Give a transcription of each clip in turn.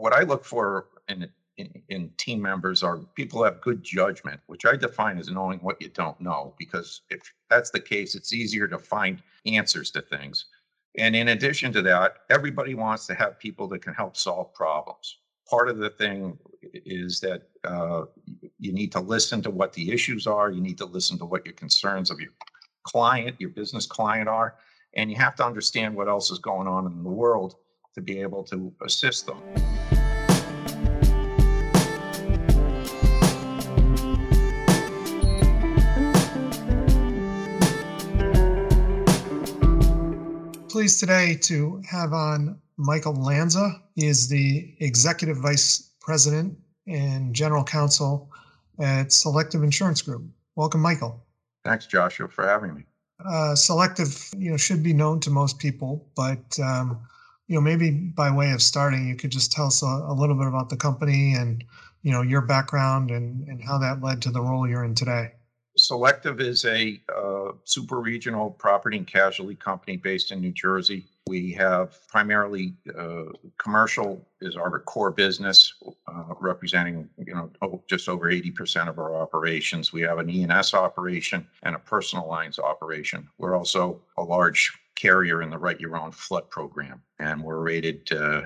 what I look for in, in, in team members are people who have good judgment, which I define as knowing what you don't know. Because if that's the case, it's easier to find answers to things. And in addition to that, everybody wants to have people that can help solve problems. Part of the thing is that uh, you need to listen to what the issues are. You need to listen to what your concerns of your client, your business client are. And you have to understand what else is going on in the world to be able to assist them. Pleased today to have on Michael Lanza. He is the Executive Vice President and General Counsel at Selective Insurance Group. Welcome, Michael. Thanks, Joshua, for having me. Uh, Selective, you know, should be known to most people, but um, you know, maybe by way of starting, you could just tell us a, a, little bit about the company and you know your background and and how that led to the role you're in today. Selective is a uh, super regional property and casualty company based in New Jersey. We have primarily uh, commercial is our core business, uh, representing you know oh, just over 80% of our operations. We have an E&S operation and a personal lines operation. We're also a large carrier in the Write Your Own flood program, and we're rated uh,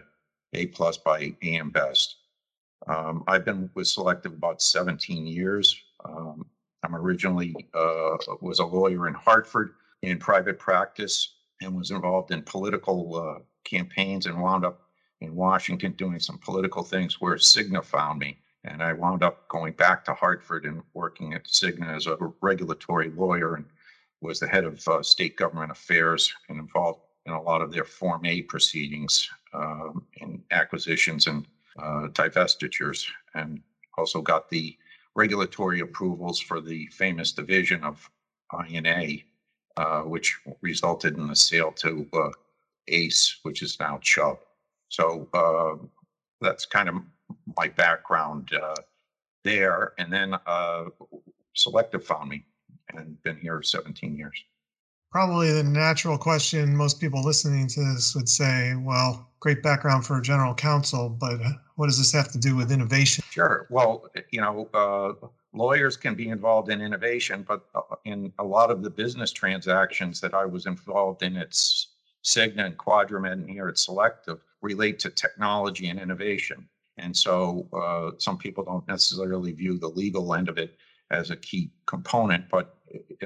A plus by AM Best. Um, I've been with Selective about 17 years. Um, I'm originally uh, was a lawyer in Hartford in private practice and was involved in political uh, campaigns and wound up in Washington doing some political things where Cigna found me. And I wound up going back to Hartford and working at Cigna as a regulatory lawyer and was the head of uh, state government affairs and involved in a lot of their Form A proceedings um, in acquisitions and uh, divestitures, and also got the regulatory approvals for the famous division of INA, uh, which resulted in the sale to uh, ACE, which is now Chubb. So uh, that's kind of my background uh, there. And then uh, Selective found me and been here 17 years. Probably the natural question most people listening to this would say, well, great background for a general counsel, but what does this have to do with innovation? Sure. Well, you know, uh, lawyers can be involved in innovation, but uh, in a lot of the business transactions that I was involved in at Cigna and QuadraMed and here at Selective relate to technology and innovation. And so uh, some people don't necessarily view the legal end of it as a key component, but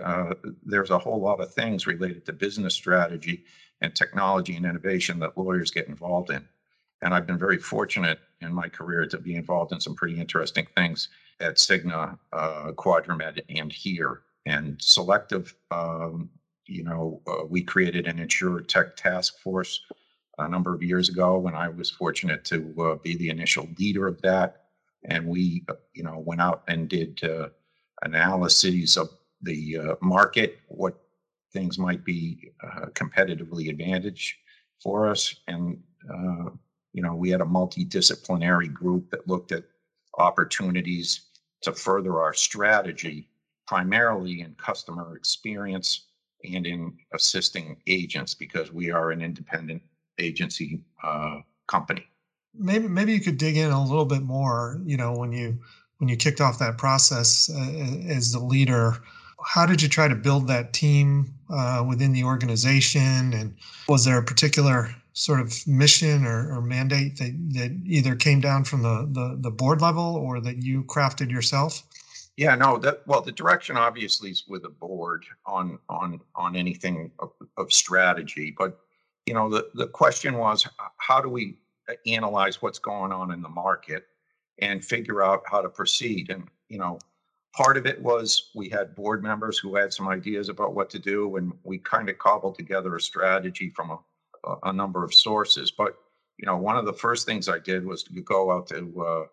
uh, there's a whole lot of things related to business strategy and technology and innovation that lawyers get involved in. And I've been very fortunate in my career to be involved in some pretty interesting things at Cigna, uh, QuadraMed, and here. And Selective, um, you know, uh, we created an InsurTech task force a number of years ago when I was fortunate to uh, be the initial leader of that. And we, uh, you know, went out and did uh, analyses of the uh, market, what things might be uh, competitively advantage for us. And, uh, you know, we had a multidisciplinary group that looked at opportunities to further our strategy, primarily in customer experience and in assisting agents because we are an independent agency uh, company. Maybe maybe you could dig in a little bit more. You know, when you when you kicked off that process uh, as the leader, how did you try to build that team uh, within the organization? And was there a particular sort of mission or, or mandate that, that either came down from the, the, the board level or that you crafted yourself? Yeah, no, that well, the direction obviously is with the board on on on anything of, of strategy, but you know the the question was how do we analyze what's going on in the market and figure out how to proceed and you know part of it was we had board members who had some ideas about what to do, and we kind of cobbled together a strategy from a, a number of sources. But you know, one of the first things I did was to go out to uh,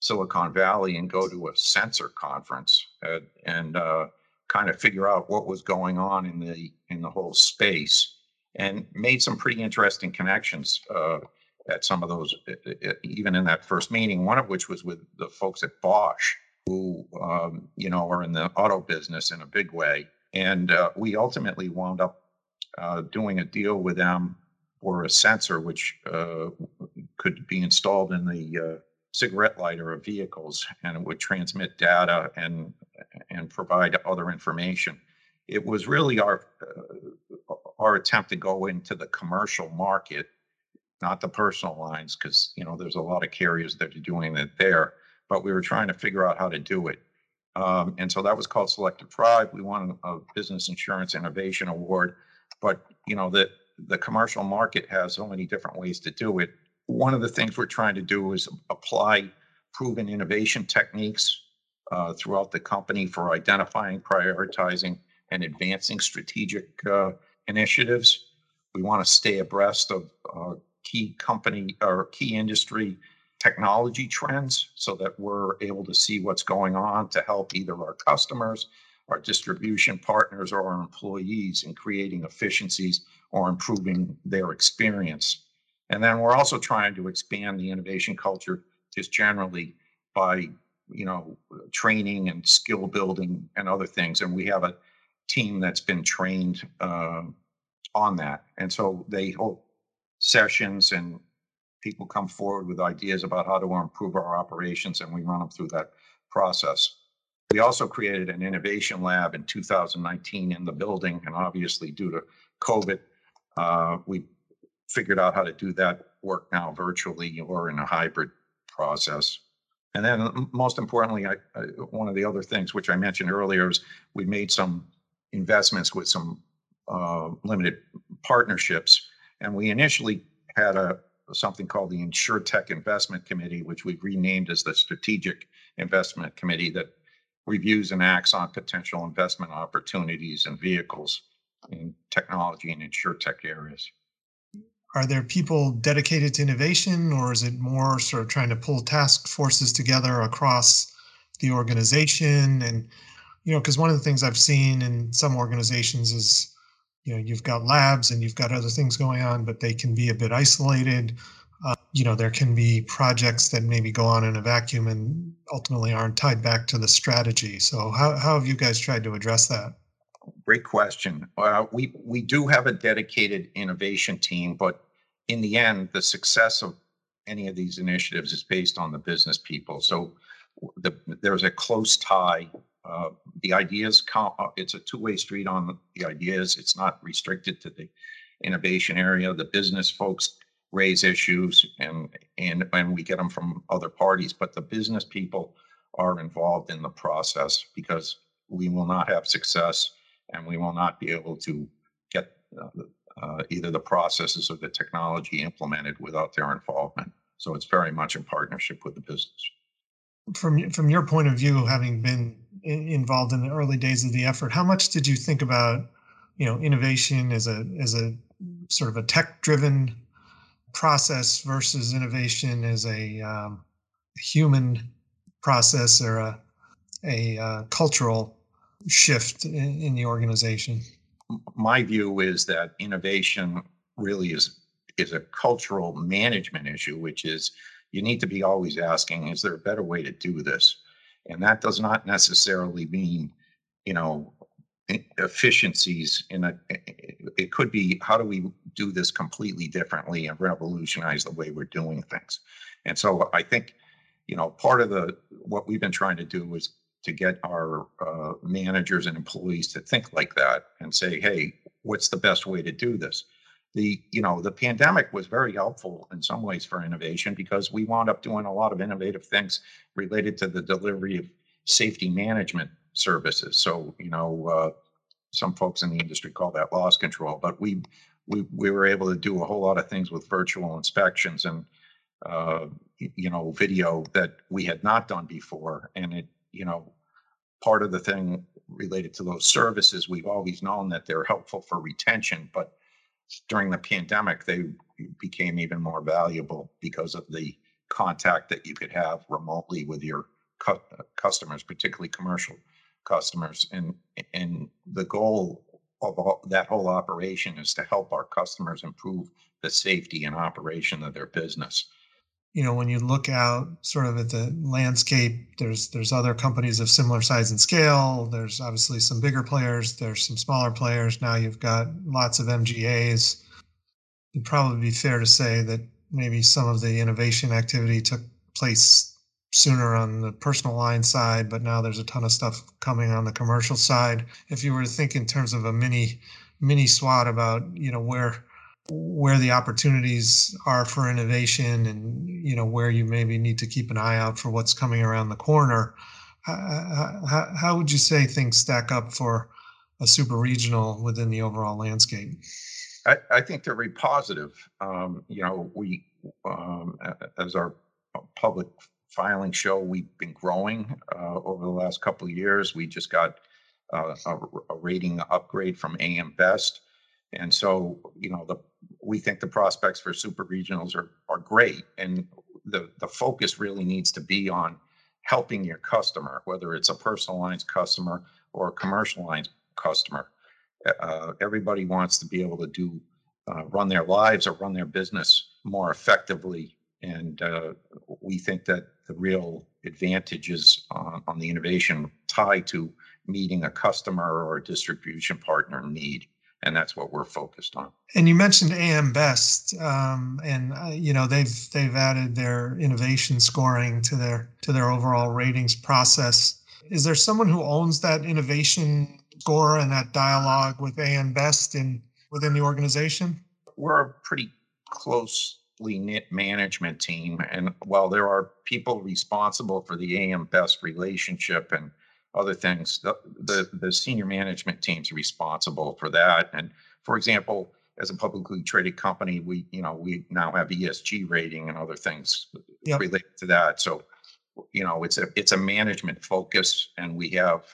Silicon Valley and go to a sensor conference and, and uh, kind of figure out what was going on in the in the whole space, and made some pretty interesting connections. Uh, at some of those, even in that first meeting, one of which was with the folks at Bosch, who um, you know are in the auto business in a big way, and uh, we ultimately wound up uh, doing a deal with them for a sensor which uh, could be installed in the uh, cigarette lighter of vehicles, and it would transmit data and and provide other information. It was really our uh, our attempt to go into the commercial market, not the personal lines, because you know there's a lot of carriers that are doing it there. But we were trying to figure out how to do it. Um, and so that was called Selective Drive. We won a Business Insurance Innovation Award. But you know the the commercial market has so many different ways to do it. One of the things we're trying to do is apply proven innovation techniques uh, throughout the company for identifying, prioritizing, and advancing strategic uh, initiatives. We want to stay abreast of uh, key company or key industry technology trends so that we're able to see what's going on to help either our customers, our distribution partners, or our employees in creating efficiencies or improving their experience. And then we're also trying to expand the innovation culture just generally by you know training and skill building and other things and we have a team that's been trained uh, on that and so they hold sessions and people come forward with ideas about how to improve our operations and we run them through that process we also created an innovation lab in 2019 in the building and obviously due to covid uh, we figured out how to do that work now virtually or in a hybrid process and then most importantly, I, I, one of the other things which I mentioned earlier is we made some investments with some uh, limited partnerships. And we initially had a something called the InsurTech Investment Committee, which we've renamed as the Strategic Investment Committee that reviews and acts on potential investment opportunities and vehicles in technology and InsurTech areas. Are there people dedicated to innovation or is it more sort of trying to pull task forces together across the organization? And you know because one of the things i've seen in some organizations is you know you've got labs and you've got other things going on but they can be a bit isolated uh, you know there can be projects that maybe go on in a vacuum and ultimately aren't tied back to the strategy so how, how have you guys tried to address that Great question. Uh, we we do have a dedicated innovation team, but in the end, the success of any of these initiatives is based on the business people. So the, there's a close tie. Uh, the ideas count. Uh, it's a two-way street on the ideas. It's not restricted to the innovation area. The business folks raise issues, and and and we get them from other parties. But the business people are involved in the process because we will not have success and we will not be able to get uh, uh, either the processes or the technology implemented without their involvement. So it's very much in partnership with the business. From from your point of view, having been involved in the early days of the effort, how much did you think about, you know, innovation as a as a sort of a tech-driven process versus innovation as a um, human process or a a uh, cultural shift in, in the organization? My view is that innovation really is is a cultural management issue, which is you need to be always asking, is there a better way to do this? And that does not necessarily mean, you know, efficiencies in a it could be how do we do this completely differently and revolutionize the way we're doing things and so i think you know part of the what we've been trying to do is to get our uh, managers and employees to think like that and say, hey, what's the best way to do this? The you know the pandemic was very helpful in some ways for innovation because we wound up doing a lot of innovative things related to the delivery of safety management services. So you know uh, some folks in the industry call that loss control, but we we we were able to do a whole lot of things with virtual inspections and uh, you know video that we had not done before, and it you know, part of the thing related to those services, we've always known that they're helpful for retention, but during the pandemic, they became even more valuable because of the contact that you could have remotely with your cu- customers, particularly commercial customers. And and the goal of all, that whole operation is to help our customers improve the safety and operation of their business you know when you look out sort of at the landscape there's there's other companies of similar size and scale. There's obviously some bigger players. There's some smaller players. Now you've got lots of mgas it'd probably be fair to say that maybe some of the innovation activity took place sooner on the personal line side, but now there's a ton of stuff coming on the commercial side. If you were to think in terms of a mini mini SWOT about you know where where the opportunities are for innovation and you know where you maybe need to keep an eye out for what's coming around the corner how, how, how would you say things stack up for a super regional within the overall landscape I, I think they're very positive. Um, you know, we, um, as our public filing show, we've been growing uh, over the last couple of years. We just got uh, a, a, rating upgrade from AM Best, and so you know the we think the prospects for super regionals are are great, and the the focus really needs to be on helping your customer, whether it's a personal lines customer or a commercial lines customer. Uh, everybody wants to be able to do uh, run their lives or run their business more effectively and uh, we think that the real advantages on, on the innovation tie to meeting a customer or a distribution partner need and that's what we're focused on. And you mentioned AM Best, um, and uh, you know they've they've added their innovation scoring to their to their overall ratings process. Is there someone who owns that innovation score and that dialogue with AM Best in within the organization? We're a pretty closely knit management team. And while there are people responsible for the AM Best relationship and other things, the, the, the senior management team's responsible for that. And for example, as a publicly traded company, we you know we now have ESG rating and other things yep. related to that. So you know it's a it's a management focus, and we have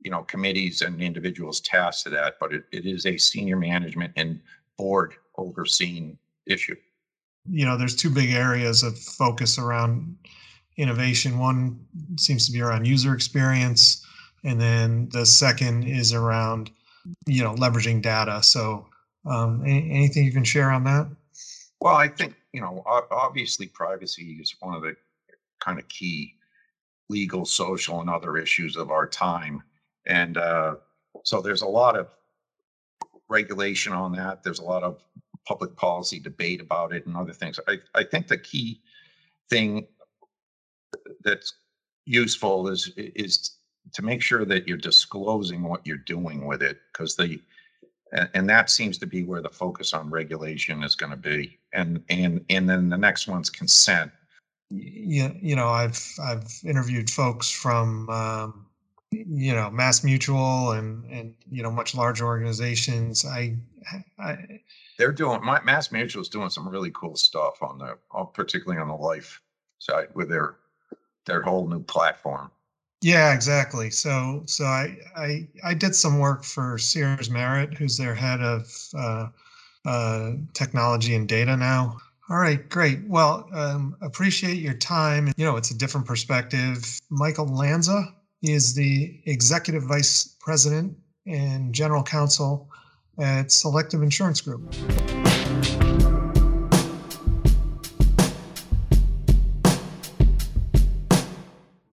you know committees and individuals tasked to that. But it, it is a senior management and board overseen issue you know, there's two big areas of focus around innovation. One seems to be around user experience, and then the second is around, you know, leveraging data. So, um, any, anything you can share on that? Well, I think you know, obviously, privacy is one of the kind of key legal, social, and other issues of our time, and uh, so there's a lot of regulation on that. There's a lot of public policy debate about it and other things. I, I think the key thing that's useful is is to make sure that you're disclosing what you're doing with it because the and, that seems to be where the focus on regulation is going to be. And and and then the next one's consent. Yeah you know i've i've interviewed folks from um, you know MassMutual and and you know much larger organizations. I i they're doing my MassMutual is doing some really cool stuff on the particularly on the life side with their their whole new platform. Yeah exactly. So so i i i did some work for sears merritt who's their head of uh, uh, technology and data now. All right great. Well um, appreciate your time. You know it's a different perspective. Michael lanza is the executive vice president and general counsel at Selective Insurance Group.